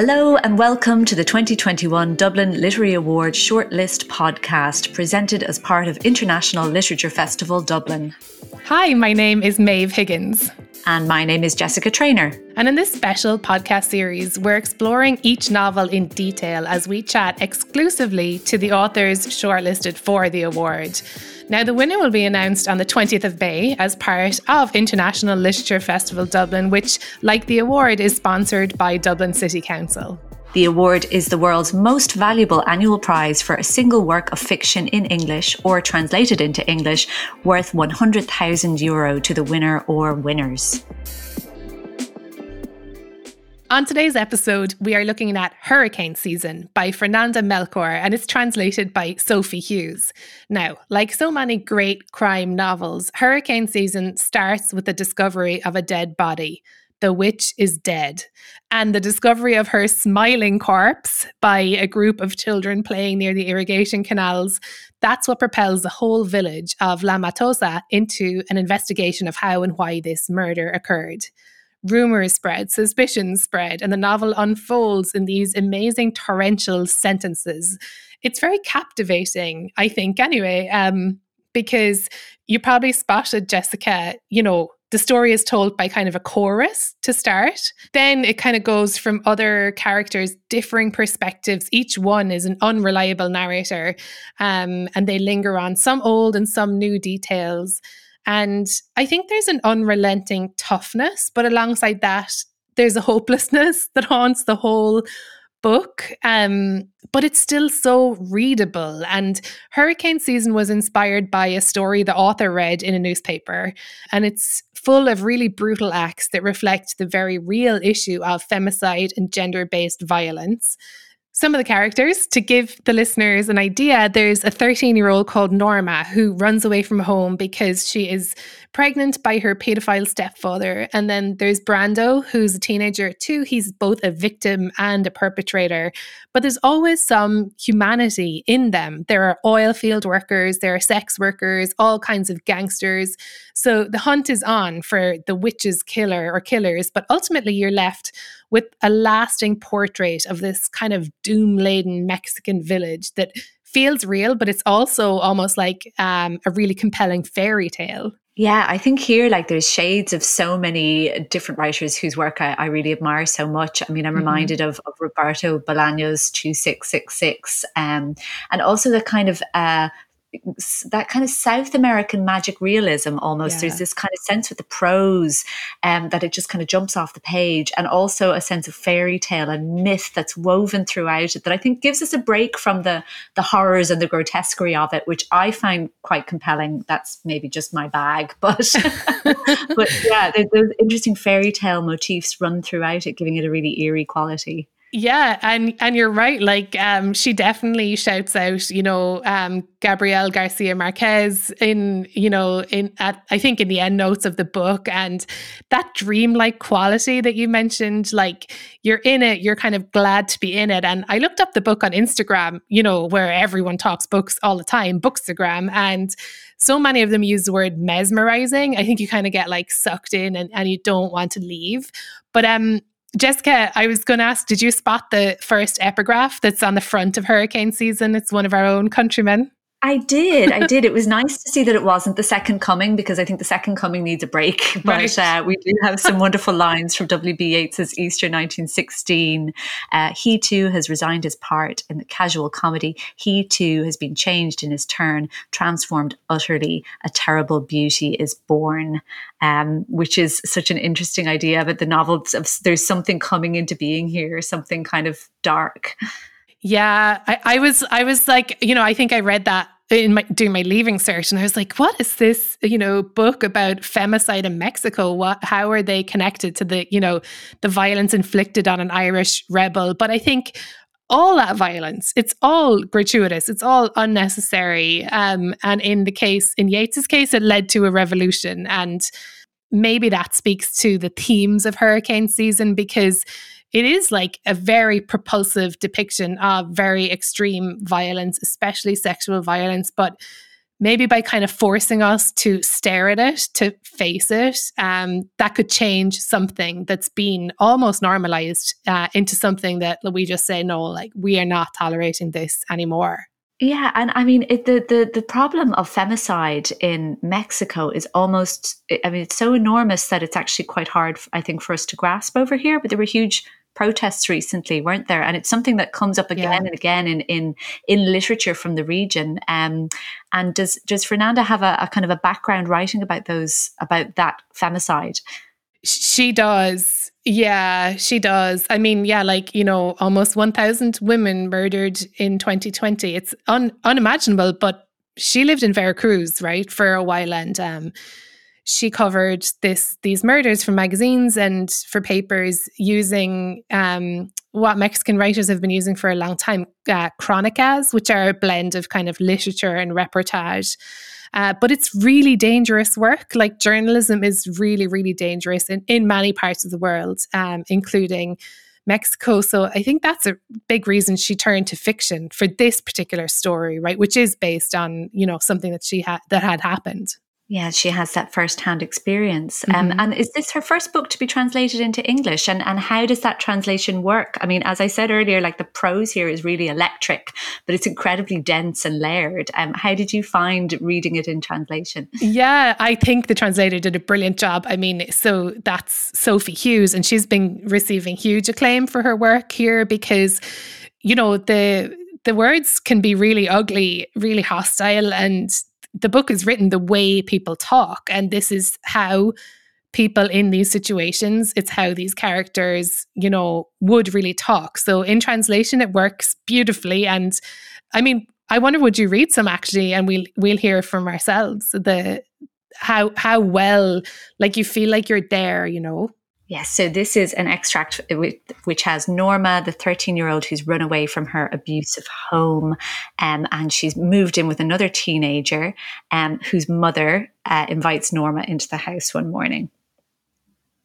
Hello and welcome to the 2021 Dublin Literary Award Shortlist podcast presented as part of International Literature Festival Dublin. Hi, my name is Maeve Higgins. And my name is Jessica Traynor. And in this special podcast series, we're exploring each novel in detail as we chat exclusively to the authors shortlisted for the award. Now, the winner will be announced on the 20th of May as part of International Literature Festival Dublin, which, like the award, is sponsored by Dublin City Council. The award is the world's most valuable annual prize for a single work of fiction in English or translated into English, worth 100,000 euro to the winner or winners. On today's episode, we are looking at Hurricane Season by Fernanda Melchor, and it's translated by Sophie Hughes. Now, like so many great crime novels, Hurricane Season starts with the discovery of a dead body. The witch is dead. And the discovery of her smiling corpse by a group of children playing near the irrigation canals, that's what propels the whole village of La Matosa into an investigation of how and why this murder occurred rumors spread, suspicions spread, and the novel unfolds in these amazing torrential sentences. It's very captivating, I think, anyway, um, because you probably spotted Jessica, you know, the story is told by kind of a chorus to start. Then it kind of goes from other characters, differing perspectives. Each one is an unreliable narrator, um, and they linger on some old and some new details. And I think there's an unrelenting toughness, but alongside that, there's a hopelessness that haunts the whole book. Um, but it's still so readable. And Hurricane Season was inspired by a story the author read in a newspaper. And it's full of really brutal acts that reflect the very real issue of femicide and gender based violence some of the characters to give the listeners an idea. There's a 13 year old called norma who runs away from home because she is pregnant by her pedophile stepfather. And then there's brando who's a teenager too. He's both a victim and a perpetrator. But there's always some humanity in them. There are oil field workers there are sex workers all kinds of gangsters. So the hunt is on for the witch's killer or killers. But ultimately you're left with a lasting portrait of this kind of doom laden Mexican village that feels real, but it's also almost like um, a really compelling fairy tale. Yeah, I think here, like, there's shades of so many different writers whose work I, I really admire so much. I mean, I'm mm-hmm. reminded of, of, Roberto Bolaño's 2666, um, and also the kind of uh, that kind of South American magic realism almost. Yeah. There's this kind of sense with the prose um, that it just kind of jumps off the page, and also a sense of fairy tale and myth that's woven throughout it that I think gives us a break from the the horrors and the grotesquerie of it, which I find quite compelling. That's maybe just my bag, but but yeah, those interesting fairy tale motifs run throughout it, giving it a really eerie quality. Yeah, and and you're right. Like, um, she definitely shouts out, you know, um, Gabriel Garcia Marquez in, you know, in at I think in the end notes of the book, and that dreamlike quality that you mentioned. Like, you're in it, you're kind of glad to be in it. And I looked up the book on Instagram, you know, where everyone talks books all the time, Bookstagram, and so many of them use the word mesmerizing. I think you kind of get like sucked in and, and you don't want to leave. But um Jessica, I was going to ask, did you spot the first epigraph that's on the front of hurricane season? It's one of our own countrymen. I did. I did. It was nice to see that it wasn't the second coming because I think the second coming needs a break. But right. uh, we do have some wonderful lines from W.B. Yeats's Easter 1916. Uh, he too has resigned his part in the casual comedy. He too has been changed in his turn, transformed utterly. A terrible beauty is born, um, which is such an interesting idea. But the novel, there's something coming into being here, something kind of dark. Yeah, I, I was I was like, you know, I think I read that in my doing my Leaving Cert and I was like, what is this, you know, book about femicide in Mexico? What how are they connected to the, you know, the violence inflicted on an Irish rebel? But I think all that violence, it's all gratuitous, it's all unnecessary. Um, and in the case, in Yeats's case, it led to a revolution. And maybe that speaks to the themes of hurricane season because it is like a very propulsive depiction of very extreme violence, especially sexual violence. But maybe by kind of forcing us to stare at it, to face it, um, that could change something that's been almost normalized uh, into something that we just say, no, like we are not tolerating this anymore. Yeah, and I mean it, the the the problem of femicide in Mexico is almost. I mean, it's so enormous that it's actually quite hard, I think, for us to grasp over here. But there were huge protests recently, weren't there? And it's something that comes up again yeah. and again in in in literature from the region. Um, and does does Fernanda have a, a kind of a background writing about those about that femicide? She does. Yeah, she does. I mean, yeah, like, you know, almost 1,000 women murdered in 2020. It's un- unimaginable, but she lived in Veracruz, right, for a while. And um, she covered this these murders for magazines and for papers using um, what Mexican writers have been using for a long time, uh, crónicas, which are a blend of kind of literature and reportage. Uh, but it's really dangerous work. Like journalism is really, really dangerous in, in many parts of the world, um, including Mexico. So I think that's a big reason she turned to fiction for this particular story, right? Which is based on, you know, something that she had that had happened. Yeah, she has that first-hand experience. Um, mm-hmm. And is this her first book to be translated into English? And and how does that translation work? I mean, as I said earlier, like the prose here is really electric, but it's incredibly dense and layered. Um, how did you find reading it in translation? Yeah, I think the translator did a brilliant job. I mean, so that's Sophie Hughes, and she's been receiving huge acclaim for her work here because, you know, the the words can be really ugly, really hostile, and the book is written the way people talk and this is how people in these situations it's how these characters you know would really talk. So in translation it works beautifully and i mean i wonder would you read some actually and we'll we'll hear from ourselves the how how well like you feel like you're there you know Yes, so this is an extract which has Norma, the 13 year old who's run away from her abusive home, um, and she's moved in with another teenager um, whose mother uh, invites Norma into the house one morning.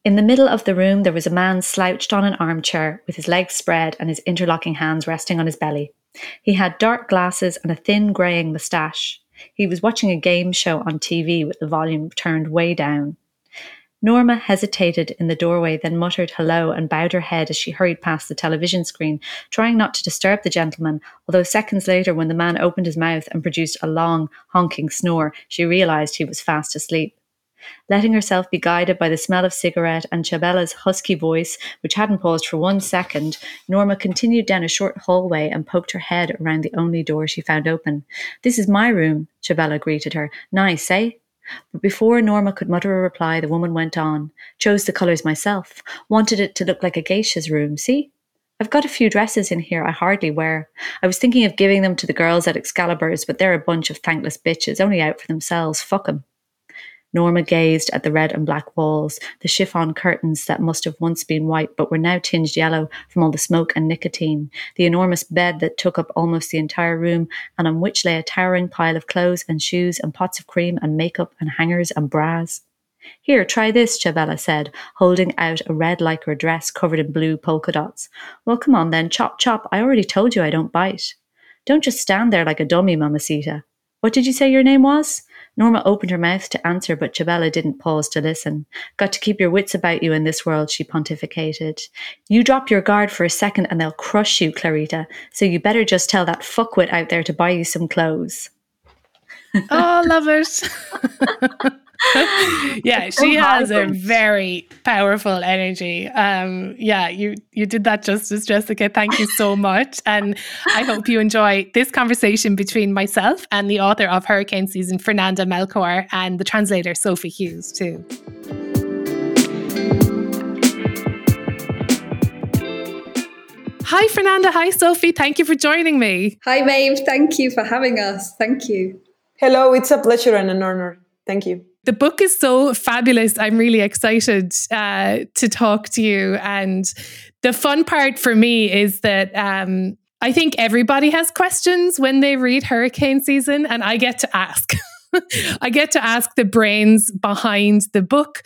In the middle of the room, there was a man slouched on an armchair with his legs spread and his interlocking hands resting on his belly. He had dark glasses and a thin greying moustache. He was watching a game show on TV with the volume turned way down. Norma hesitated in the doorway, then muttered hello and bowed her head as she hurried past the television screen, trying not to disturb the gentleman, although seconds later, when the man opened his mouth and produced a long, honking snore, she realized he was fast asleep. Letting herself be guided by the smell of cigarette and Chabella's husky voice, which hadn't paused for one second, Norma continued down a short hallway and poked her head around the only door she found open. This is my room, Chabella greeted her. Nice, eh? But before Norma could mutter a reply, the woman went on. Chose the colours myself. Wanted it to look like a geisha's room, see? I've got a few dresses in here I hardly wear. I was thinking of giving them to the girls at Excalibur's, but they're a bunch of thankless bitches, only out for themselves. Fuck 'em. Norma gazed at the red and black walls, the chiffon curtains that must have once been white but were now tinged yellow from all the smoke and nicotine, the enormous bed that took up almost the entire room and on which lay a towering pile of clothes and shoes and pots of cream and makeup and hangers and bras. Here, try this, Chabella said, holding out a red lycra dress covered in blue polka dots. Well, come on then, chop chop. I already told you I don't bite. Don't just stand there like a dummy, Mamacita. What did you say your name was? Norma opened her mouth to answer, but Chabella didn't pause to listen. Got to keep your wits about you in this world, she pontificated. You drop your guard for a second and they'll crush you, Clarita. So you better just tell that fuckwit out there to buy you some clothes. oh, love it. yeah, she has a very powerful energy. Um, yeah, you you did that justice, Jessica. Thank you so much, and I hope you enjoy this conversation between myself and the author of Hurricane Season, Fernanda Melchor, and the translator Sophie Hughes too. Hi, Fernanda. Hi, Sophie. Thank you for joining me. Hi, Maeve. Thank you for having us. Thank you. Hello. It's a pleasure and an honor. Thank you. The book is so fabulous. I'm really excited uh, to talk to you. And the fun part for me is that um, I think everybody has questions when they read Hurricane Season, and I get to ask. I get to ask the brains behind the book.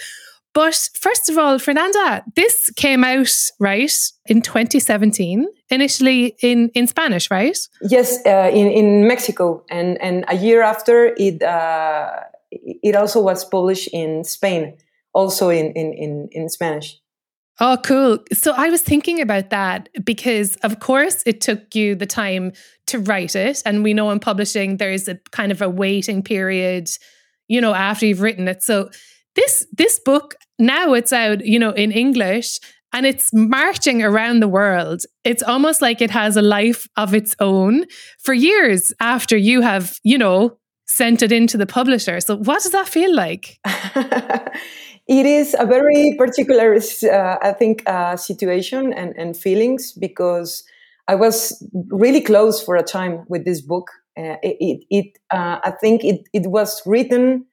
But first of all, Fernanda, this came out, right, in 2017, initially in, in Spanish, right? Yes, uh, in, in Mexico. And, and a year after, it, uh, it also was published in Spain, also in, in, in, in Spanish. Oh, cool. So I was thinking about that because, of course, it took you the time to write it. And we know in publishing, there's a kind of a waiting period, you know, after you've written it. So this this book now it's out you know in english and it's marching around the world it's almost like it has a life of its own for years after you have you know sent it into the publisher. So what does that feel like? It is a very particular uh, i think uh, situation and, and feelings because i was really close for a time with this book. Uh, it, it, uh, i think it, it was written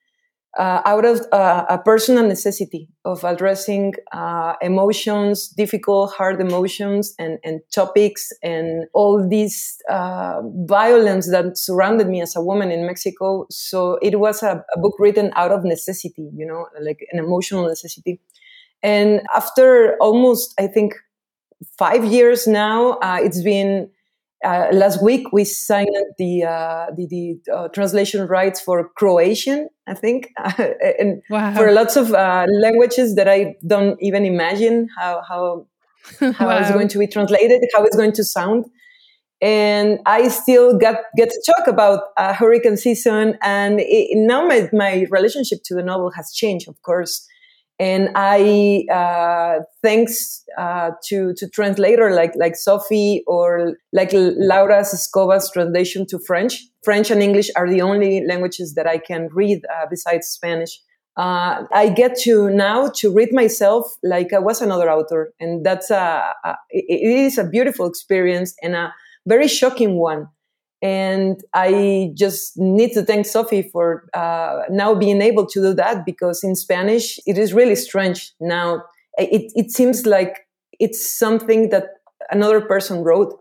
uh, out of uh, a personal necessity of addressing uh, emotions, difficult, hard emotions, and, and topics, and all this uh, violence that surrounded me as a woman in Mexico. So it was a, a, book written out of necessity, you know, like an emotional necessity. And after almost, I think, five years now, uh, it's been uh, last week we signed the uh, the, the uh, translation rights for Croatian, I think, and wow. for lots of uh, languages that I don't even imagine how how how wow. it's going to be translated, how it's going to sound. And I still got get to talk about hurricane season, and it, now my my relationship to the novel has changed, of course and I uh, thanks uh, to to translator like like Sophie or like Laura Alcoba's translation to French. French and English are the only languages that I can read uh, besides Spanish. Uh, I get to now to read myself like I was another author, and that's a, a it is a beautiful experience and a very shocking one and I just need to thank Sophie for uh, now being able to do that because in Spanish, it is really strange now. It, it seems like it's something that another person wrote,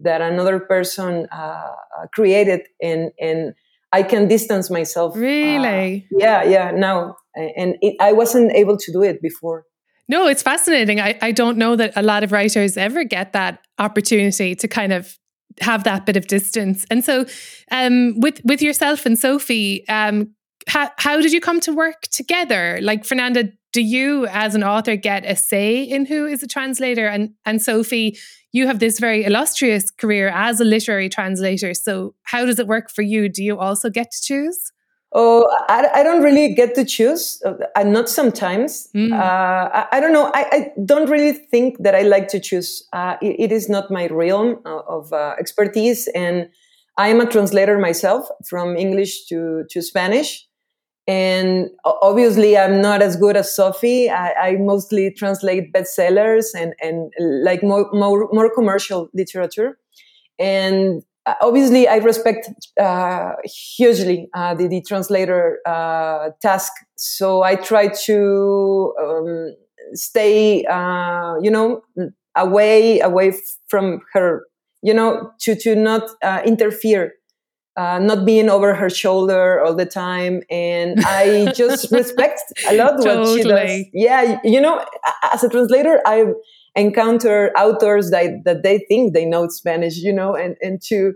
that another person uh, created, and, and I can distance myself. Really? Uh, yeah, yeah, now. And it, I wasn't able to do it before. No, it's fascinating. I, I don't know that a lot of writers ever get that opportunity to kind of have that bit of distance. And so, um, with with yourself and Sophie, um, how how did you come to work together? Like Fernanda, do you as an author get a say in who is a translator? And and Sophie, you have this very illustrious career as a literary translator. So how does it work for you? Do you also get to choose? Oh, I, I don't really get to choose. Uh, not sometimes. Mm. Uh, I, I, don't know. I, I, don't really think that I like to choose. Uh, it, it is not my realm of uh, expertise, and I am a translator myself from English to to Spanish. And obviously, I'm not as good as Sophie. I, I mostly translate bestsellers and and like more more, more commercial literature. And uh, obviously I respect uh, hugely uh, the, the, translator uh, task. So I try to um, stay, uh, you know, away, away from her, you know, to, to not uh, interfere. not being over her shoulder all the time, and I just respect a lot totally. what she does. Yeah, you know, as a translator, I encounter authors that, that they think they know Spanish, you know, and, and to,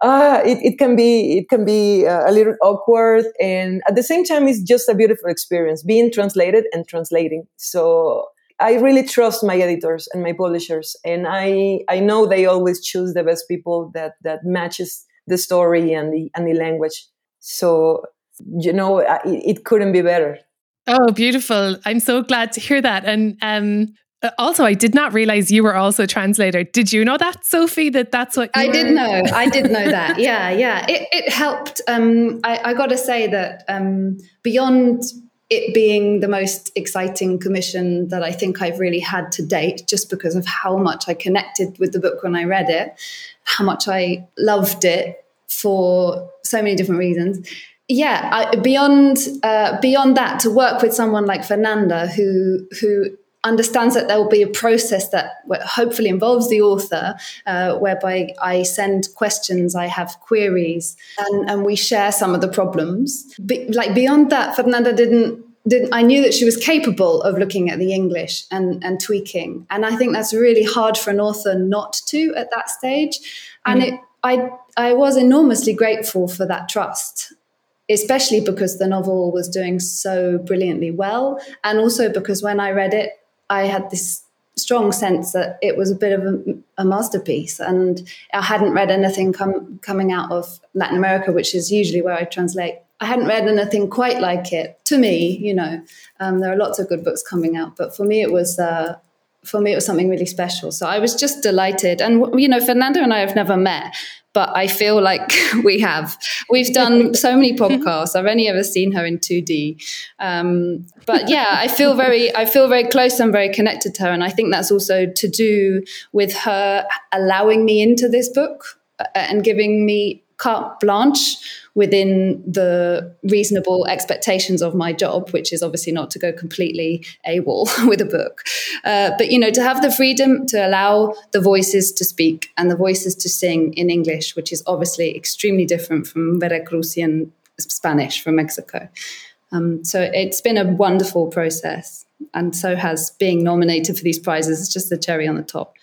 uh, it, it can be, it can be uh, a little awkward. And at the same time, it's just a beautiful experience being translated and translating. So I really trust my editors and my publishers. And I, I know they always choose the best people that, that matches the story and the, and the language. So, you know, it, it couldn't be better. Oh, beautiful. I'm so glad to hear that. And um, also, I did not realize you were also a translator. Did you know that, Sophie? That that's what I were? did know. I did know that. Yeah, yeah. It, it helped. Um, I, I got to say that um, beyond it being the most exciting commission that I think I've really had to date, just because of how much I connected with the book when I read it, how much I loved it for so many different reasons. Yeah, I, beyond uh, beyond that, to work with someone like Fernanda, who who understands that there will be a process that hopefully involves the author, uh, whereby I send questions, I have queries, and, and we share some of the problems. Be, like beyond that, Fernanda didn't didn't I knew that she was capable of looking at the English and and tweaking. And I think that's really hard for an author not to at that stage. And mm. it I I was enormously grateful for that trust. Especially because the novel was doing so brilliantly well, and also because when I read it, I had this strong sense that it was a bit of a, a masterpiece, and I hadn't read anything com- coming out of Latin America, which is usually where I translate I hadn't read anything quite like it. To me, you know, um, there are lots of good books coming out, but for me, it was uh, for me it was something really special. So I was just delighted. And you know, Fernanda and I have never met, but I feel like we have. We've done so many podcasts. I've only ever seen her in two D, um, but yeah, I feel very, I feel very close and very connected to her, and I think that's also to do with her allowing me into this book uh, and giving me carte blanche within the reasonable expectations of my job, which is obviously not to go completely AWOL with a book. Uh, but, you know, to have the freedom to allow the voices to speak and the voices to sing in English, which is obviously extremely different from Veracruzian Spanish from Mexico. Um, so it's been a wonderful process. And so has being nominated for these prizes. It's just the cherry on the top.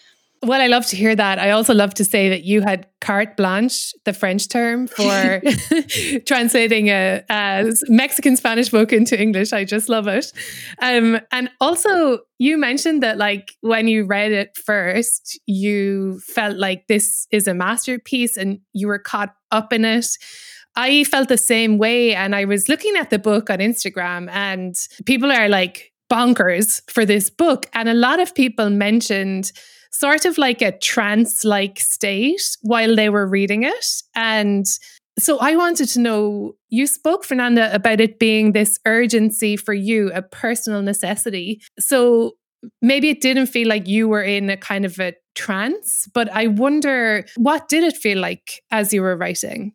Well, I love to hear that. I also love to say that you had carte blanche, the French term for translating a, a, Mexican Spanish book into English. I just love it. Um, and also, you mentioned that, like, when you read it first, you felt like this is a masterpiece and you were caught up in it. I felt the same way. And I was looking at the book on Instagram, and people are like bonkers for this book. And a lot of people mentioned sort of like a trance like state while they were reading it. And so I wanted to know you spoke, Fernanda, about it being this urgency for you, a personal necessity. So maybe it didn't feel like you were in a kind of a trance, but I wonder what did it feel like as you were writing?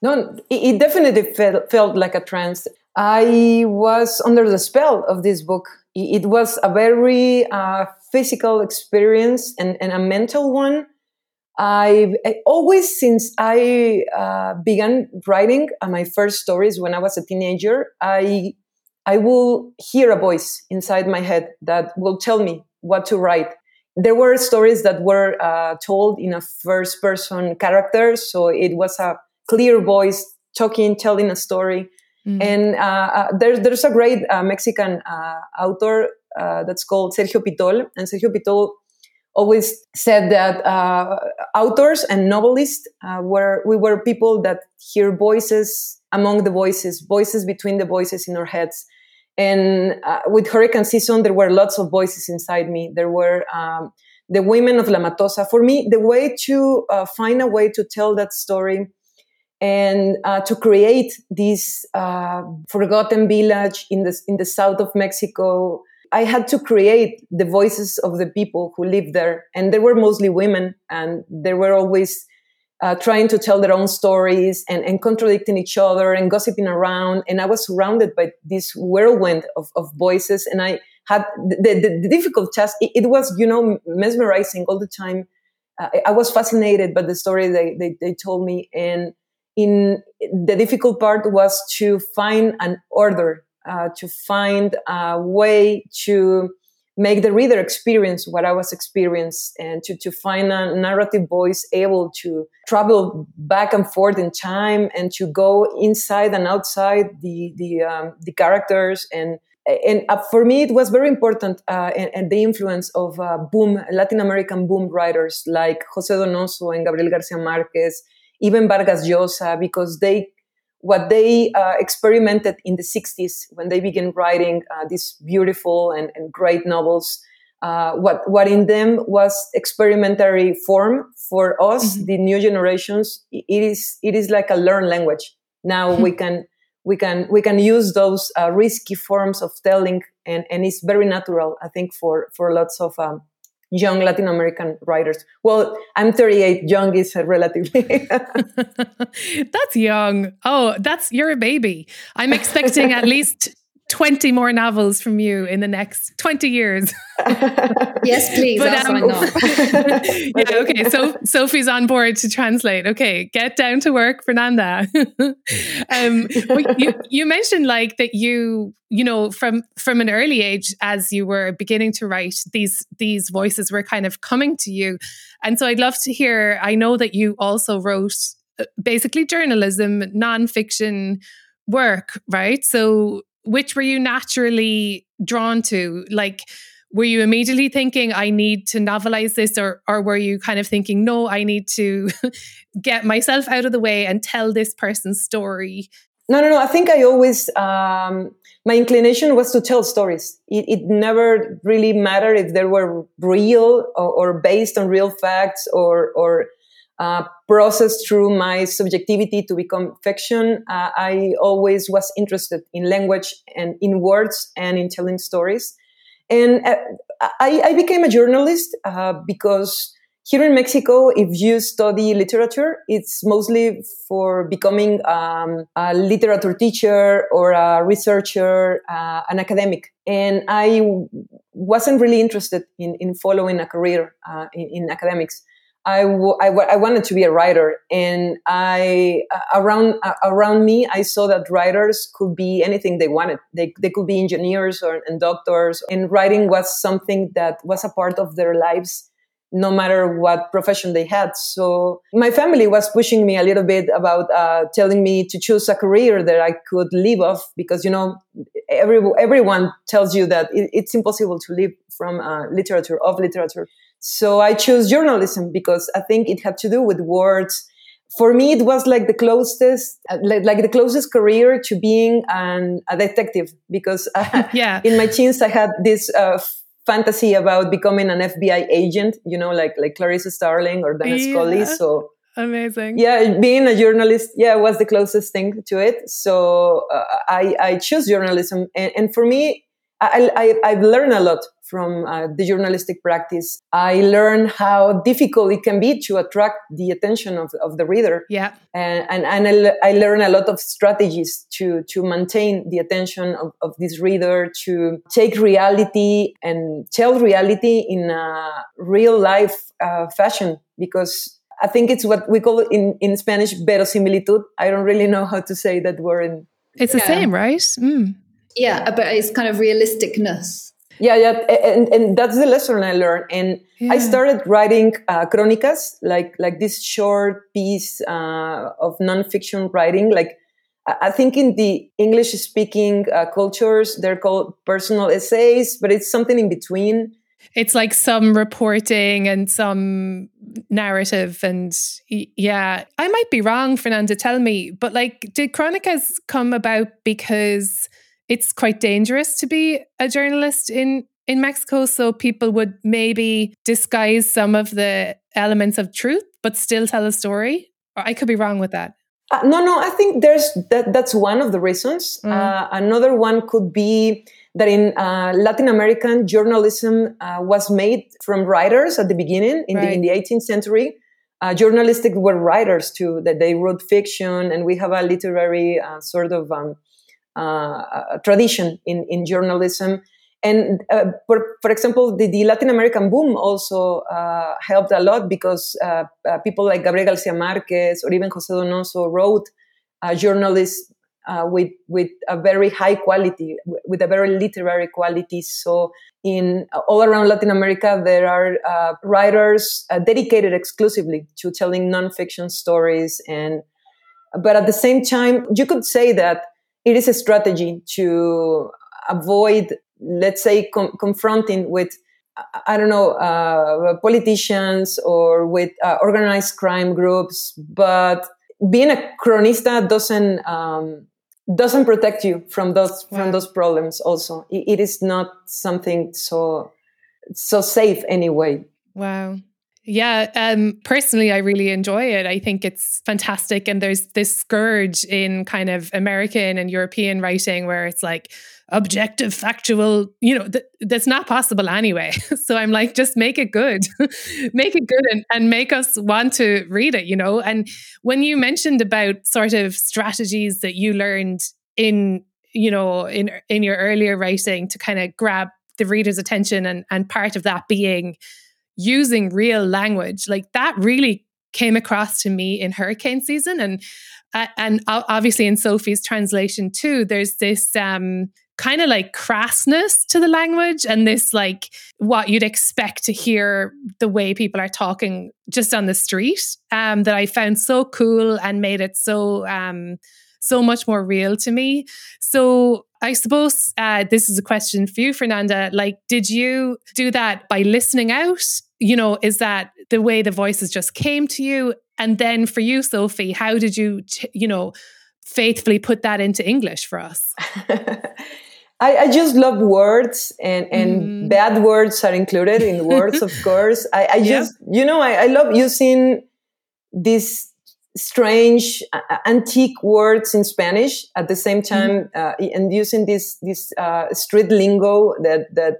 No, it definitely felt, felt like a trance. I was under the spell of this book. It was a very uh, physical experience and, and a mental one. I've I, always, since I uh, began writing uh, my first stories when I was a teenager, I I will hear a voice inside my head that will tell me what to write. There were stories that were uh, told in a first person character, so it was a clear voice talking, telling a story. Mm. And uh, uh, there's there's a great uh, Mexican uh, author uh, that's called Sergio Pitol. And Sergio Pitol always said that uh, authors and novelists were we were people that hear voices among the voices, voices between the voices in our heads. And with hurricane season, there were lots of voices inside me. There were um, the women of La Matosa. For me, the way to find a way to tell that story and uh, to create this uh, forgotten village in the in the south of Mexico I had to create the voices of the people who lived there. And they were mostly women, and they were always uh, trying to tell their own stories and, and, contradicting each other and gossiping around. And I was surrounded by this whirlwind of, of voices. And I had the, the, the difficult task. It, it, was, you know, mesmerizing all the time. Uh, I was fascinated by the story they, they, they told me. And in the difficult part was to find an order uh, to find a way to make the reader experience what I was experiencing and to, to find a narrative voice able to travel back and forth in time and to go inside and outside the, the, um, the characters. And, and uh, for me, it was very important uh, and, and, the influence of uh, boom, Latin American boom writers like Jose Donoso and Gabriel Garcia Marquez, even Vargas Llosa, because they what they uh, experimented in the 60s when they began writing uh, these beautiful and, and great novels. Uh, what what in them was experimentary form for us, mm-hmm. the new generations. It is it is like a learned language. Now mm-hmm. we can we can we can use those uh, risky forms of telling, and and it's very natural. I think for for lots of um, young Latin American writers. Well, I'm 38. Young is relatively. that's young. Oh, that's you're a baby. I'm expecting at least 20 more novels from you in the next 20 years. yes, please. But, um, yeah, okay. So Sophie's on board to translate. Okay, get down to work, Fernanda. um, you, you mentioned like that you, you know, from from an early age, as you were beginning to write, these these voices were kind of coming to you, and so I'd love to hear. I know that you also wrote uh, basically journalism, nonfiction work, right? So which were you naturally drawn to? Like, were you immediately thinking I need to novelize this, or or were you kind of thinking, no, I need to get myself out of the way and tell this person's story? No, no, no. I think I always um, my inclination was to tell stories. It, it, never really mattered if they were real or, or based on real facts or or uh, process through my subjectivity to become fiction. Uh, I always was interested in language and in words and in telling stories. And uh, I, I, became a journalist uh, because here in Mexico, if you study literature, it's mostly for becoming um, a literature teacher or a researcher, uh, an academic. And I wasn't really interested in, in following a career uh, in, in academics. I, w- I, w- I wanted to be a writer and I uh, around uh, around me I saw that writers could be anything they wanted. They, they could be engineers or and doctors and writing was something that was a part of their lives no matter what profession they had. So my family was pushing me a little bit about uh, telling me to choose a career that I could live off because you know every, everyone tells you that it, it's impossible to live from uh, literature of literature so I chose journalism because I think it had to do with words. For me, it was like the closest, like, like the closest career to being an, a detective because yeah. in my teens I had this uh, fantasy about becoming an FBI agent, you know, like like Clarissa Starling or Dana yeah. Scully. So amazing. Yeah, being a journalist, yeah, was the closest thing to it. So uh, I I chose journalism, and, and for me, I, I, have learned a lot from uh, the journalistic practice. I learned how difficult it can be to attract the attention of, of the reader. Yeah. And, and, and I, I learned a lot of strategies to, to maintain the attention of, of this reader, to take reality and tell reality in a real life uh, fashion because I think it's what we call in, in Spanish verosimilitud. I don't really know how to say that word. In, it's the yeah. same, right? Mm yeah but it's kind of realisticness. Yeah yeah and, and that's the lesson i learned. And yeah. i started writing uh, crónicas like like this short piece uh, of nonfiction writing. Like i think in the english speaking uh, cultures they're called personal essays but it's something in between. It's like some reporting and some narrative and yeah. I might be wrong fernanda tell me but like did crónicas come about because it's quite dangerous to be a journalist in in Mexico. So people would maybe disguise some of the elements of truth, but still tell a story. Or I could be wrong with that. Uh, no, no. I think there's that. That's one of the reasons. Mm. Uh, another one could be that in uh, Latin American journalism uh, was made from writers at the beginning in, right. the, in the 18th century. Uh, journalistic were writers too that they wrote fiction, and we have a literary uh, sort of um, tradition in, in journalism. And uh, for, for example, the, the, Latin American boom also uh, helped a lot because uh, uh, people like Gabriel Garcia Marquez or even Jose Donoso wrote uh, journalists with with a very high quality, with a very literary quality. So in all around Latin America, there are writers dedicated exclusively to telling nonfiction stories. And but at the same time, you could say that it is a strategy to avoid, let's say, com- confronting with, I don't know, uh, politicians or with uh, organized crime groups. But being a cronista doesn't um, doesn't protect you from those wow. from those problems. Also, it, it is not something so so safe anyway. Wow. Yeah, um, personally, I really enjoy it. I think it's fantastic. And there's this scourge in kind of American and European writing where it's like objective, factual, you know, th- that's not possible anyway. so I'm like, just make it good, make it good and, and make us want to read it, you know? And when you mentioned about sort of strategies that you learned in you know, in in your earlier writing to kind of grab the reader's attention and and part of that being using real language. Like that really came across to me in hurricane season and uh, and obviously in Sophie's translation too there's this um kind of like crassness to the language and this like what you'd expect to hear the way people are talking just on the street um, that I found so cool and made it so um, so much more real to me. So I suppose uh, this is a question for you, Fernanda. Like, did you do that by listening out? You know, is that the way the voices just came to you? And then for you, Sophie, how did you, you know, faithfully put that into English for us? I, I, just love words and, and mm. bad words are included in words, of course. I, I just, you know, I, I, love using these strange, uh, antique words in Spanish at the same time mm. uh, and using this, this uh, street lingo that, that,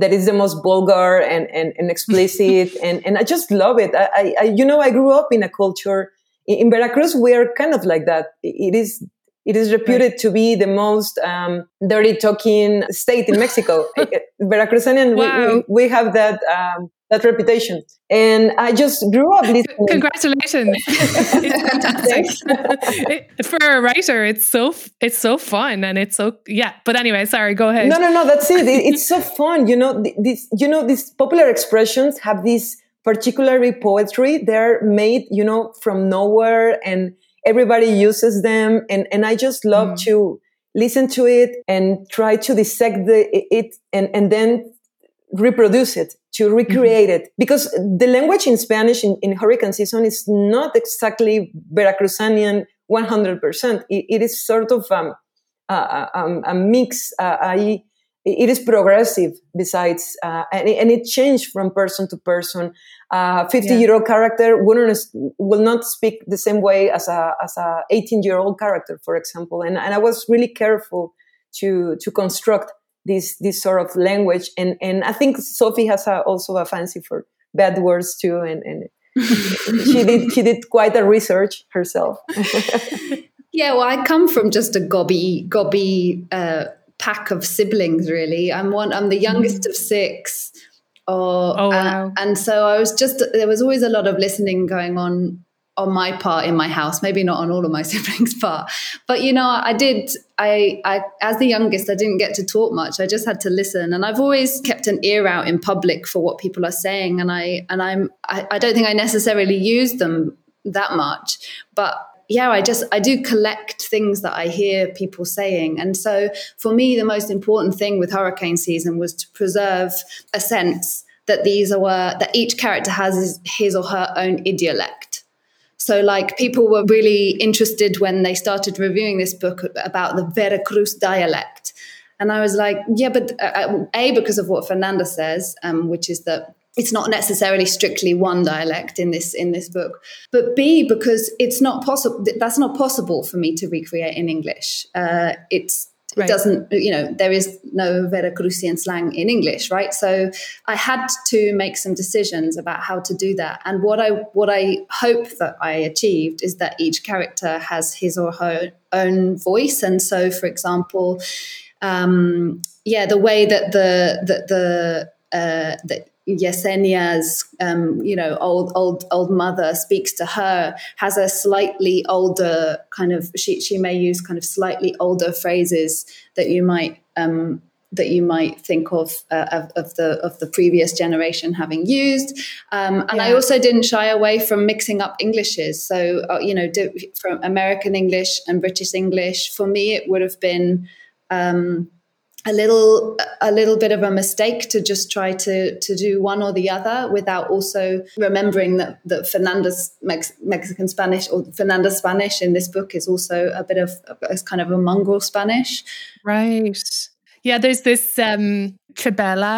that is the most vulgar and, and, and explicit. and, and I just love it. I, I, you know, I grew up in a culture in Veracruz, we are kind of like that. It is it is reputed right. to be the most um, dirty talking state in Mexico. Veracruzanian, wow. we, we, we, have that um, that reputation. And I just grew up listening. Congratulations! it's fantastic For a writer, it's so it's so fun and it's so yeah. But anyway, sorry. Go ahead. No, no, no. That's it. It's so fun. You know, this. You know, these popular expressions have this particularly poetry. They're made, you know, from nowhere and everybody uses them and and i just love mm. to listen to it and try to dissect the, it and and then reproduce it to recreate mm-hmm. it. Because the language in spanish in, in, hurricane season is not exactly veracruzanian 100% it, it is sort of um, a, a, a, mix uh, I, it is progressive besides uh, and, it, and, it changed from person to person. A 50 year old character wouldn't, will not speak the same way as a as a 18 year old character for example. And, and i was really careful to to construct this this sort of language. And and i think sophie has a, also a fancy for bad words too. And and she did she did quite a research herself. Yeah well i come from just a gobby gobby uh, pack of siblings really. I'm one i'm the youngest mm-hmm. of six. Or oh, wow. uh, and so i was just there was always a lot of listening going on on my part in my house maybe not on all of my siblings part but you know i did I, I as the youngest i didn't get to talk much i just had to listen and i've always kept an ear out in public for what people are saying and i and i'm i, I don't think i necessarily use them that much but yeah, I just I do collect things that I hear people saying, and so for me, the most important thing with hurricane season was to preserve a sense that these are that each character has his or her own idiolect. So, like, people were really interested when they started reviewing this book about the Veracruz dialect. And I was like, yeah, but uh, uh A, because of what Fernanda says, um, which is that it's not necessarily strictly one dialect in this in this book but b because it's not possible that's not possible for me to recreate in english uh, it's it right. doesn't you know there is no veracruzian slang in english right? So i had to make some decisions about how to do that. And what i what i hope that i achieved is that each character has his or her own voice. And so for example um, yeah the way that the that the uh, that Yesenia's, um, you know, old old old mother speaks to her has a slightly older kind of. She she may use kind of slightly older phrases that you might um, that you might think of, uh, of, of the of the previous generation having used. Um, and yeah. I also didn't shy away from mixing up Englishes. So uh, you know, do, from American English and British English. For me, it would have been. Um, a little a little bit of a mistake to just try to to do one or the other without also remembering that that Fernanda's Mex- Mexican Spanish or Fernanda's Spanish in this book is also a bit of a kind of a mongrel Spanish. Right. Yeah, there's this um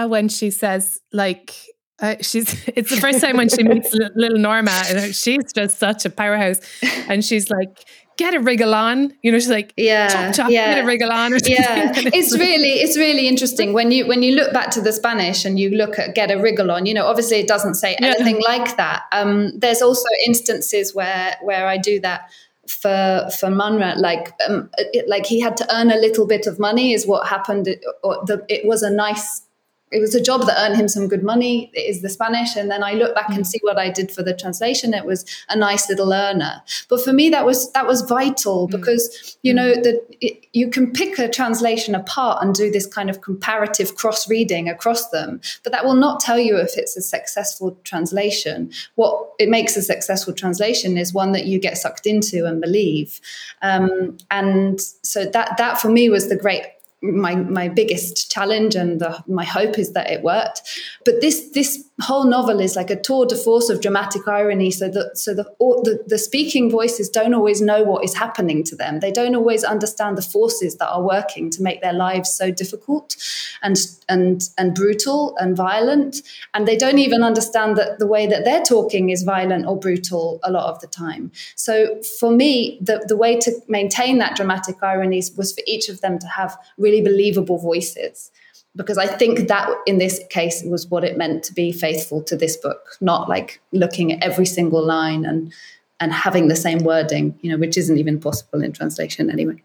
when she says like uh, she's it's the first time when she meets little Norma and she's just such a powerhouse and she's like get a wriggle on. You know, she's like, yeah, chop, chop, yeah. get a wriggle on. yeah, it's really, it's really interesting when you when you look back to the Spanish and you look at get a wriggle on. You know, obviously it doesn't say anything yeah. like that. Um, there's also instances where where I do that for for Munra, like um, it, like he had to earn a little bit of money is what happened. It, the, it was a nice it was a job that earned him some good money. It is the Spanish. And then I look back and mm. see what I did for the translation. It was a nice little earner. But for me, that was that was vital mm. because you know mm. that you can pick a translation apart and do this kind of comparative cross reading across them, but that will not tell you if it's a successful translation. What it makes a successful translation is one that you get sucked into and believe. Um, and so that that for me was the great my my biggest challenge and the, my hope is that it worked. But this this whole novel is like a tour de force of dramatic irony so that so the, the, the speaking voices don't always know what is happening to them. They don't always understand the forces that are working to make their lives so difficult and and and brutal and violent. And they don't even understand that the way that they're talking is violent or brutal a lot of the time. So for me the the way to maintain that dramatic irony was for each of them to have really believable voices because I think that in this case was what it meant to be faithful to this book, not like looking at every single line and and having the same wording, you know, which isn't even possible in translation anyway.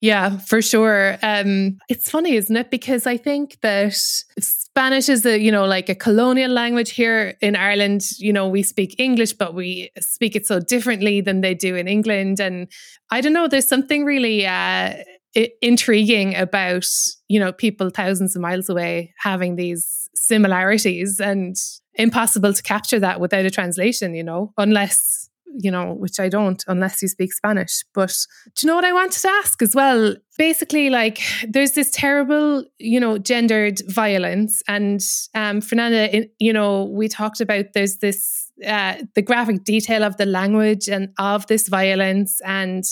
Yeah, for sure. Um, it's funny, isn't it? Because I think that Spanish is a, you know, like a colonial language here in Ireland. You know, we speak English, but we speak it so differently than they do in England. And I don't know, there's something really uh, intriguing about you know people thousands of miles away having these similarities and impossible to capture that without a translation you know unless you know which i don't unless you speak spanish. But do you know what i wanted to ask as well? Basically like there's this terrible you know gendered violence and um fernanda you know we talked about there's this uh, the graphic detail of the language and of this violence and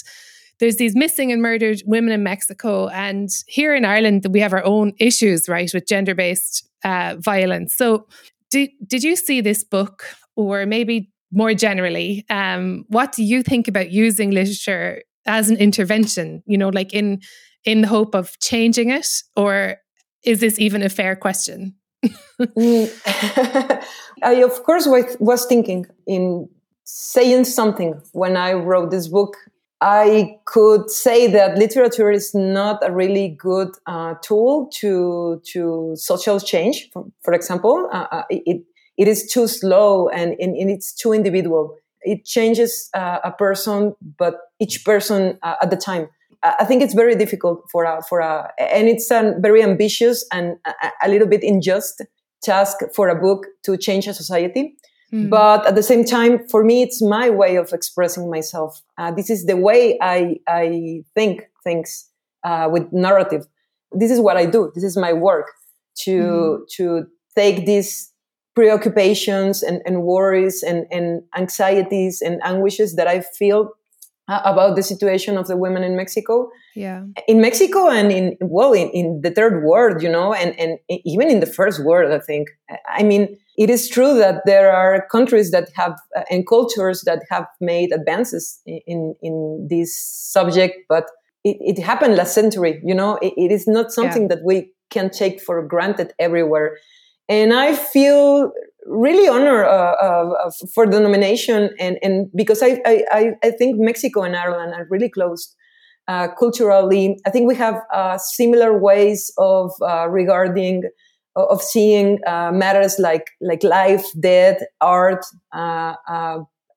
there's these missing and murdered women in Mexico. And here in Ireland, we have our own issues, right, with gender based uh, violence. So, did, did you see this book, or maybe more generally, um, what do you think about using literature as an intervention, you know, like in, in the hope of changing it? Or is this even a fair question? Mm. I, of course, was thinking in saying something when I wrote this book I could say that literature is not a really good uh, tool to to social change. For, for example, uh, uh it it is too slow and, and, and it's too individual. It changes uh, a person, but each person uh, at the time. I think it's very difficult for a for a and it's a very ambitious and a, a little bit unjust task for a book to change a society. Mm. But at the same time, for me, it's my way of expressing myself. Uh, this is the way I, I think things uh, with narrative. This is what I do. This is my work to, mm. to take these preoccupations and, and worries and, and anxieties and anguishes that I feel about the situation of the women in Mexico. Yeah. In Mexico and in, well, in, in the third world, you know, and, and even in the first world, I think. I mean, it is true that there are countries that have uh, and cultures that have made advances in in this subject, but it, it happened last century. You know, it, it is not something yeah. that we can take for granted everywhere. And I feel really honored uh, uh, for the nomination, and and because I, I I think Mexico and Ireland are really close. Uh, culturally, I think we have similar ways of regarding of seeing uh, matters like like life, death, art, uh,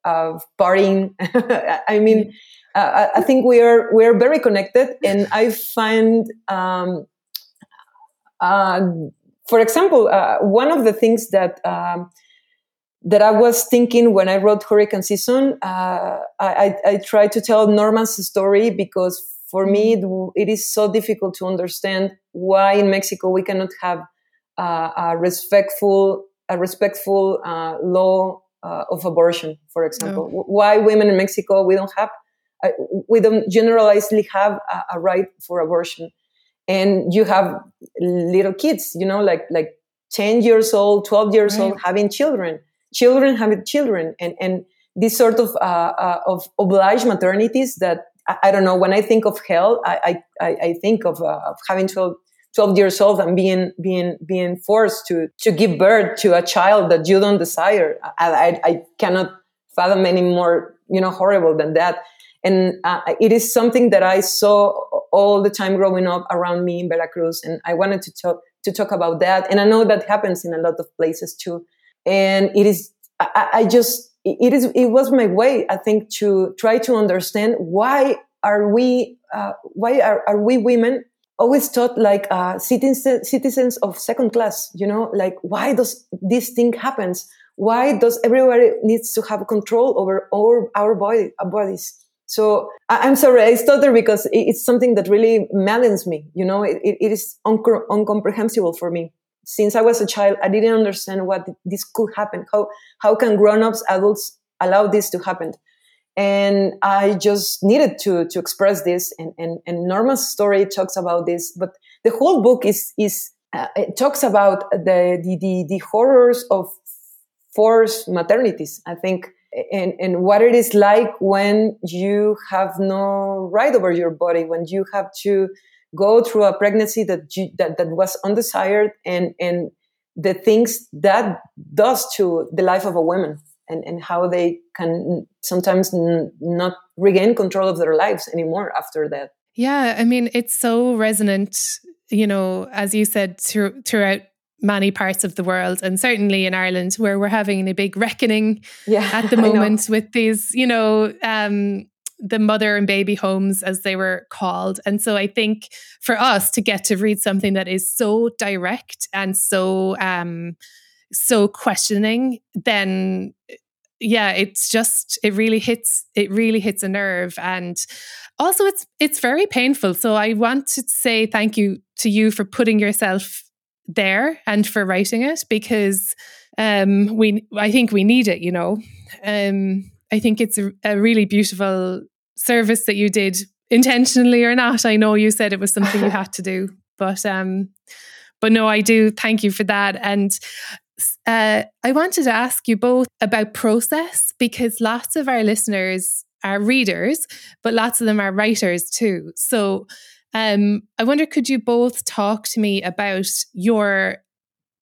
uh, partying. I mean, uh, I think we are we are very connected, and I find, um, for example, uh, one of the things that. Um, that I was thinking when I wrote Hurricane Season, I, I, I tried to tell Norma's story because for me it, it is so difficult to understand why in Mexico we cannot have uh, a respectful a respectful uh, law uh, of abortion, for example. No. Why women in Mexico we don't have uh, we don't generalizely have a, a, right for abortion, and you have little kids, you know, like like ten years old, twelve years right. old, having children, children having children, and and this sort of uh, uh, of obliged maternities that I, I, don't know. When I think of hell, I I, I think of, of having 12, 12 years old and being being being forced to to give birth to a child that you don't desire I, I, I cannot fathom any more you know horrible than that And uh, it is something that I saw all the time growing up around me in Veracruz. And I wanted to talk, to talk about that. And I know that happens in a lot of places too. And it is, I, I just, it is, it was my way, I think, to try to understand why are we, uh, why are, are we women always thought like uh, citizens, citizens of second class, you know, like why does this thing happens? Why does everybody needs to have control over our, our body, our bodies? So I, am sorry, I stutter because it's something that really maddens me. You know, it, it is uncomprehensible for me. Since I was a child, I didn't understand what this could happen. How how can grown-ups, adults allow this to happen? And I just needed to to express this. And and, and Norma's story talks about this, but the whole book is is uh, it talks about the, the the the horrors of forced maternities. I think and, and what it is like when you have no right over your body, when you have to go through a pregnancy that you, that, that was undesired and, and the things that does to the life of a woman and, and how they can sometimes n- not regain control of their lives anymore after that. Yeah, I mean, it's so resonant, you know, as you said, through, throughout many parts of the world. And certainly in Ireland where we're having a big reckoning yeah, at the moment with these you know um, the mother and baby homes as they were called. And so I think for us to get to read something that is so direct and so um, so questioning then yeah it's just it really hits it really hits a nerve. And also it's it's very painful. So i want to say thank you to you for putting yourself there and for writing it because um, we I think we need it. You know, um, I think it's a, a really beautiful service that you did intentionally or not. I know you said it was something you had to do, but um, but no, I do thank you for that. And uh, I wanted to ask you both about process because lots of our listeners are readers, but lots of them are writers too. So um, I wonder, could you both talk to me about your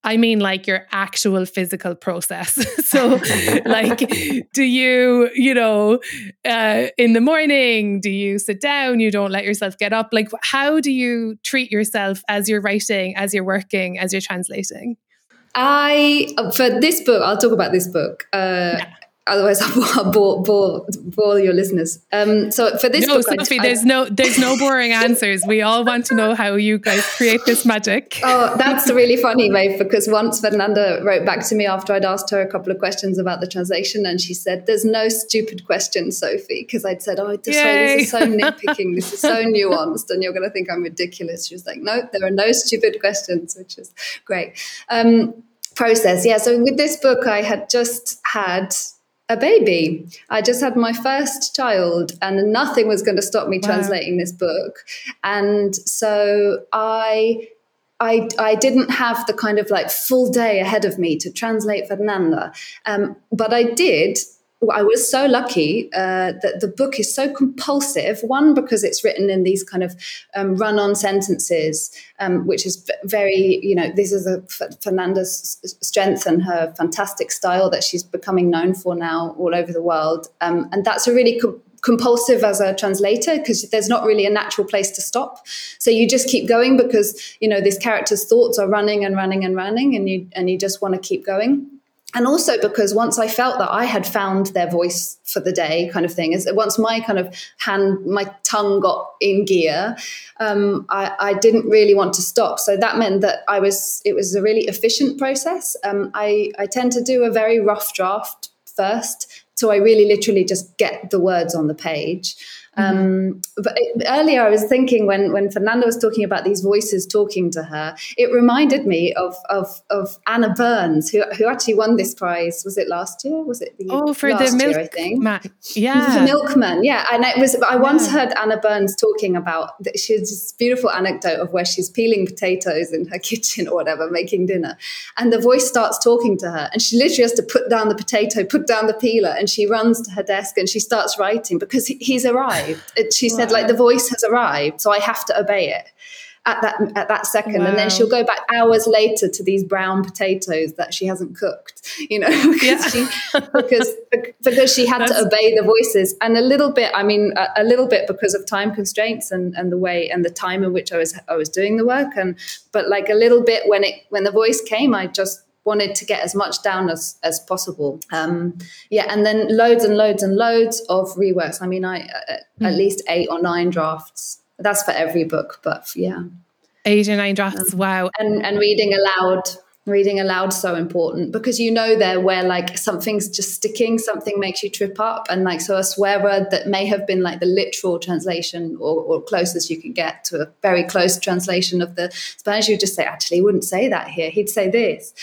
I mean, like your actual physical process. so, like, do you, you know, uh, in the morning, do you sit down? You don't let yourself get up? Like, how do you treat yourself as you're writing, as you're working, as you're translating? I, for this book, I'll talk about this book. Uh, yeah otherwise I'll bore, bore, bore your listeners. Um, so for this no, book, Sophie, I, there's no there's no boring answers. We all want to know how you guys create this magic. Oh, that's really funny, Maeve, because once Fernanda wrote back to me after I'd asked her a couple of questions about the translation, and she said, "There's no stupid question, Sophie," because I'd said, "Oh, this, this is so nitpicking. This is so nuanced, and you're going to think I'm ridiculous." She was like, "No, there are no stupid questions," which is great. Um, process, yeah. So with this book, I had just had a baby. I just had my first child, and nothing was going to stop me wow. translating this book. And so I. I, I didn't have the kind of like full day ahead of me to translate Fernanda, um, but I did I was so lucky uh, that the book is so compulsive. One, because it's written in these kind of um, run on sentences, um, which is very, you know, this is a, Fernanda's strength and her fantastic style that she's becoming known for now all over the world. Um, and that's a really co- compulsive as a translator because there's not really a natural place to stop so you just keep going because you know this character's thoughts are running and running and running and you and you just want to keep going and also because once I felt that I had found their voice for the day, kind of thing, is once my kind of hand, my tongue got in gear, um, I, I, didn't really want to stop. So that meant that I was, it was a really efficient process. Um, I, I tend to do a very rough draft first, so I really literally just get the words on the page. Mm-hmm. Um, but earlier, I was thinking when when Fernanda was talking about these voices talking to her, it reminded me of of, of Anna Burns, who who actually won this prize. Was it last year? Was it the oh for the milk? Year, I think. Ma- yeah, the milkman. Yeah, and it was. I once yeah. heard Anna Burns talking about. She has this beautiful anecdote of where she's peeling potatoes in her kitchen or whatever, making dinner, and the voice starts talking to her, and she literally has to put down the potato, put down the peeler, and she runs to her desk and she starts writing because he's arrived arrived. She said, like, the voice has arrived, so I have to obey it. at that at that second wow. and then she'll go back hours later to these brown potatoes that she hasn't cooked you know because yeah. she because because she had That's... to obey the voices and a little bit i mean a, a, little bit because of time constraints and and the way and the time in which i was i was doing the work and but like a little bit when it when the voice came i just wanted to get as much down as as possible. Um, yeah, and then loads and loads and loads of reworks. I mean, I uh, mm. at least eight or nine drafts. That's for every book, but yeah, eight or nine drafts. Um, wow, and and reading aloud. Reading aloud so important because you know there where like something's just sticking, something makes you trip up, and like so a swear word that may have been like the literal translation or, or closest you can get to a very close translation of the Spanish, you just say actually he wouldn't say that here, he'd say this,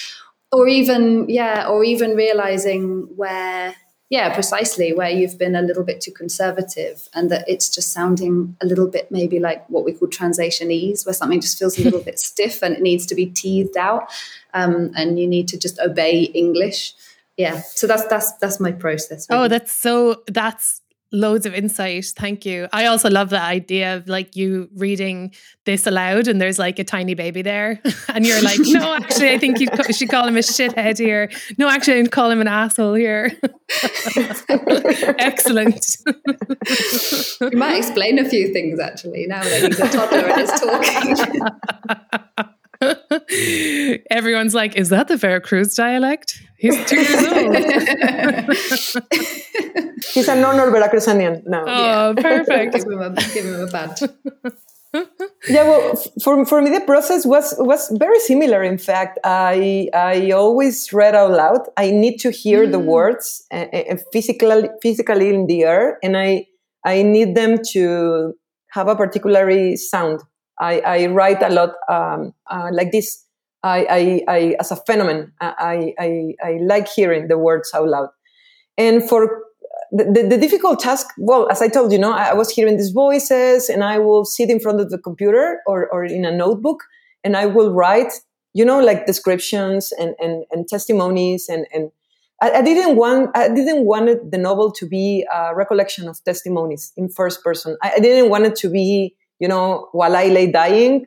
or even yeah or even realizing where yeah precisely where you've been a little bit too conservative and that it's just sounding a little bit maybe like what we call translationese where something just feels a little bit stiff and it needs to be teased out um, and you need to just obey english yeah so that's that's that's my process really. oh that's so that's loads of insight. Thank you. I also love the idea of like you reading this aloud and there's like a tiny baby there. And you're like, no, actually, I think you should call him a shithead here. No, actually, I'd call him an asshole here. Excellent. you might explain a few things actually now that he's a toddler and is talking. Everyone's like, is that the Veracruz dialect? He's two years old. He's a non Veracruzanian now. Oh, yeah. perfect. give, him a, give him a badge. yeah, well, for, for me, the process was was very similar. In fact, I I always read out loud. I need to hear mm. the words uh, uh, physically physically in the air, and I I need them to have a particular sound. I, I write a lot um, uh, like this I, I, I as a phenomenon, I, I, I like hearing the words out loud. And for the, the, the, difficult task, well, as I told you, know, I, was hearing these voices and I will sit in front of the computer or, or in a notebook and I will write, you know, like descriptions and, and, and testimonies and, and I, I didn't want I didn't want the novel to be a recollection of testimonies in first person. I, I didn't want it to be, you know, while I lay dying,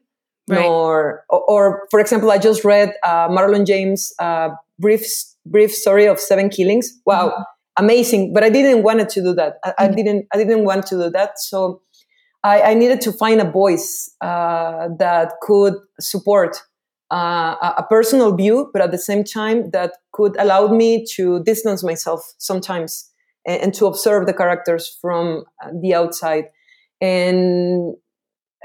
Right. Nor, or, or, for example, I just read uh, Marlon James' uh, brief brief story of seven killings. Wow, mm-hmm. amazing! But I didn't want to do that. I, mm-hmm. I, didn't. I didn't want to do that. So I, I needed to find a voice uh, that could support uh, a personal view, but at the same time that could allow me to distance myself sometimes and, and to observe the characters from uh, the outside. And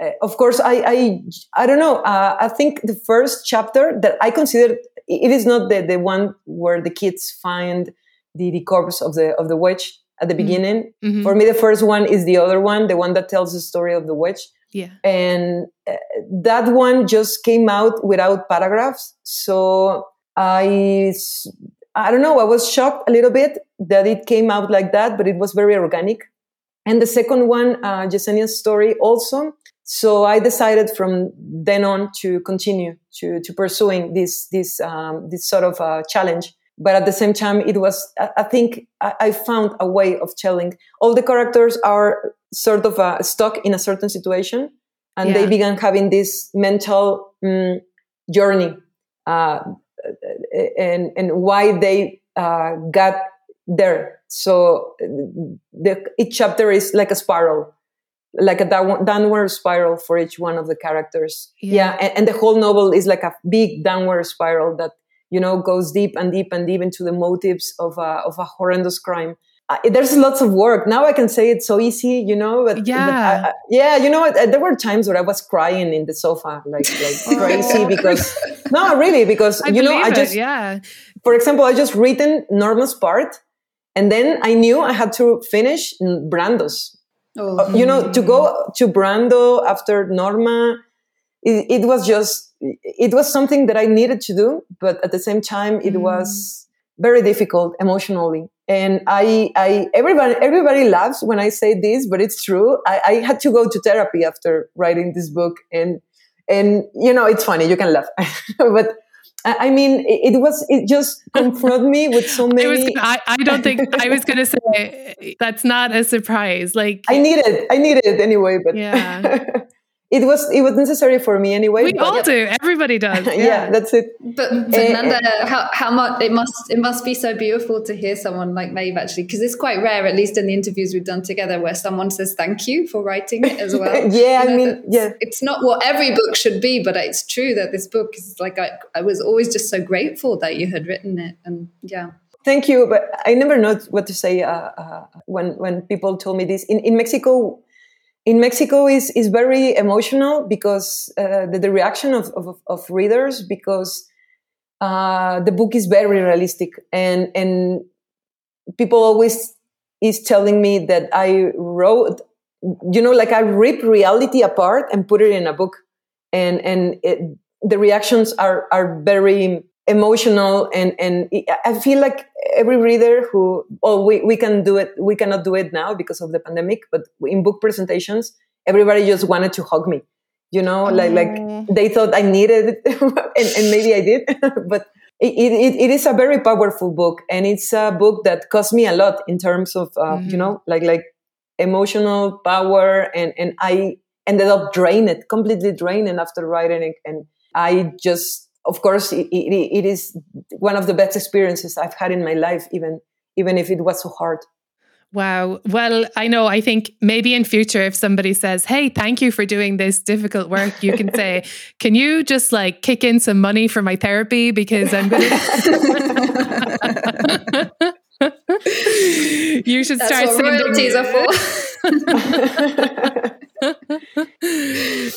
uh, of course, I, I, I don't know. Uh, I think the first chapter that I consider it is not the, the one where the kids find the, the corpse of the of the witch at the mm-hmm. beginning. Mm-hmm. For me, the first one is the other one, the one that tells the story of the witch. Yeah, and uh, that one just came out without paragraphs. So I, I don't know. I was shocked a little bit that it came out like that, but it was very organic. And the second one, uh, Yesenia's story, also so I decided from then on to continue to, to pursuing this, this, um, this sort of uh, challenge. But at the same time, it was, I think I found a way of telling. All the characters are sort of uh, stuck in a certain situation and yeah. they began having this mental um, journey uh, and, and why they uh, got there. So the, each chapter is like a spiral like a downward spiral for each one of the characters. Yeah, yeah and, and, the whole novel is like a big downward spiral that you know goes deep and deep and deep into the motives of a, of a horrendous crime. Uh, there's lots of work now. I can say it's so easy, you know. But, yeah, but I, I, yeah. You know, there were times where I was crying in the sofa, like like crazy, because no, really, because I you know, I just it, yeah. For example, I just written Norma's part, and then I knew I had to finish Brando's Oh. Uh, you know, to go to Brando after Norma, it, it, was just, it was something that I needed to do, but at the same time, it mm. was very difficult emotionally. And I, I, everybody, everybody laughs when I say this, but it's true. I, I had to go to therapy after writing this book, and and you know, it's funny. You can laugh, but I mean, it was, it just confronted me with so many. I, was, I, I don't think, I was going to say that's not a surprise. Like, I need it. I need it anyway, but yeah. it was it was necessary for me anyway. We all do. Everybody does. Yeah. yeah. that's it. But Fernanda, uh, how, how much it must it must be so beautiful to hear someone like Maeve actually, because it's quite rare, at least in the interviews we've done together, where someone says thank you for writing it as well. yeah, you know, I mean, yeah, it's not what every book should be, but it's true that this book is like I, I was always just so grateful that you had written it, and yeah. Thank you, but I never know what to say uh, uh, when when people told me this. In in Mexico, in Mexico is is very emotional because uh, the, the, reaction of, of, of readers because uh, the book is very realistic. And and people always is telling me that I wrote you know like I rip reality apart and put it in a book. And and it, the reactions are are very emotional and and I feel like every reader who oh we, we can do it we cannot do it now because of the pandemic but in book presentations everybody just wanted to hug me you know like like oh. they thought I needed it and, and maybe I did but it, it, it is a very powerful book and it's a book that cost me a lot in terms of uh, mm-hmm. you know like like emotional power and and I ended up drained completely drained after writing it and I just of course, it, it, it is one of the best experiences I've had in my life, even even if it was so hard. Wow. Well, I know. I think maybe in future, if somebody says, "Hey, thank you for doing this difficult work," you can say, "Can you just like kick in some money for my therapy because I'm going to." You should That's start what royalties are for.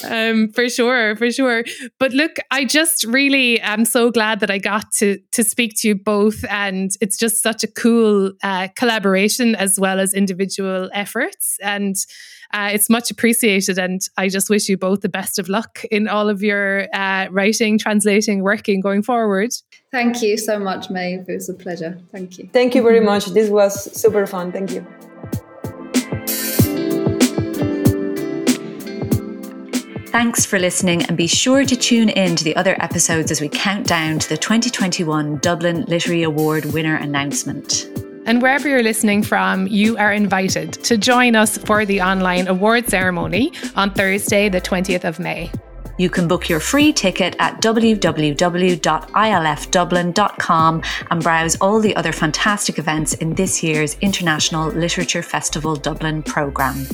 um, for sure, for sure. But look, I just really am so glad that I got to to speak to you both, and it's just such a cool uh, collaboration as well as individual efforts, and uh, it's much appreciated. And I just wish you both the best of luck in all of your uh, writing, translating, working going forward. Thank you so much, Maeve. It was a pleasure. Thank you. Thank you very much. This was super fun. Thank you. Thanks for listening and be sure to tune in to the other episodes as we count down to the 2021 Dublin Literary Award winner announcement. And wherever you're listening from, you are invited to join us for the online award ceremony on Thursday, the 20th of May. You can book your free ticket at www.ilfdublin.com and browse all the other fantastic events in this year's International Literature Festival Dublin programme.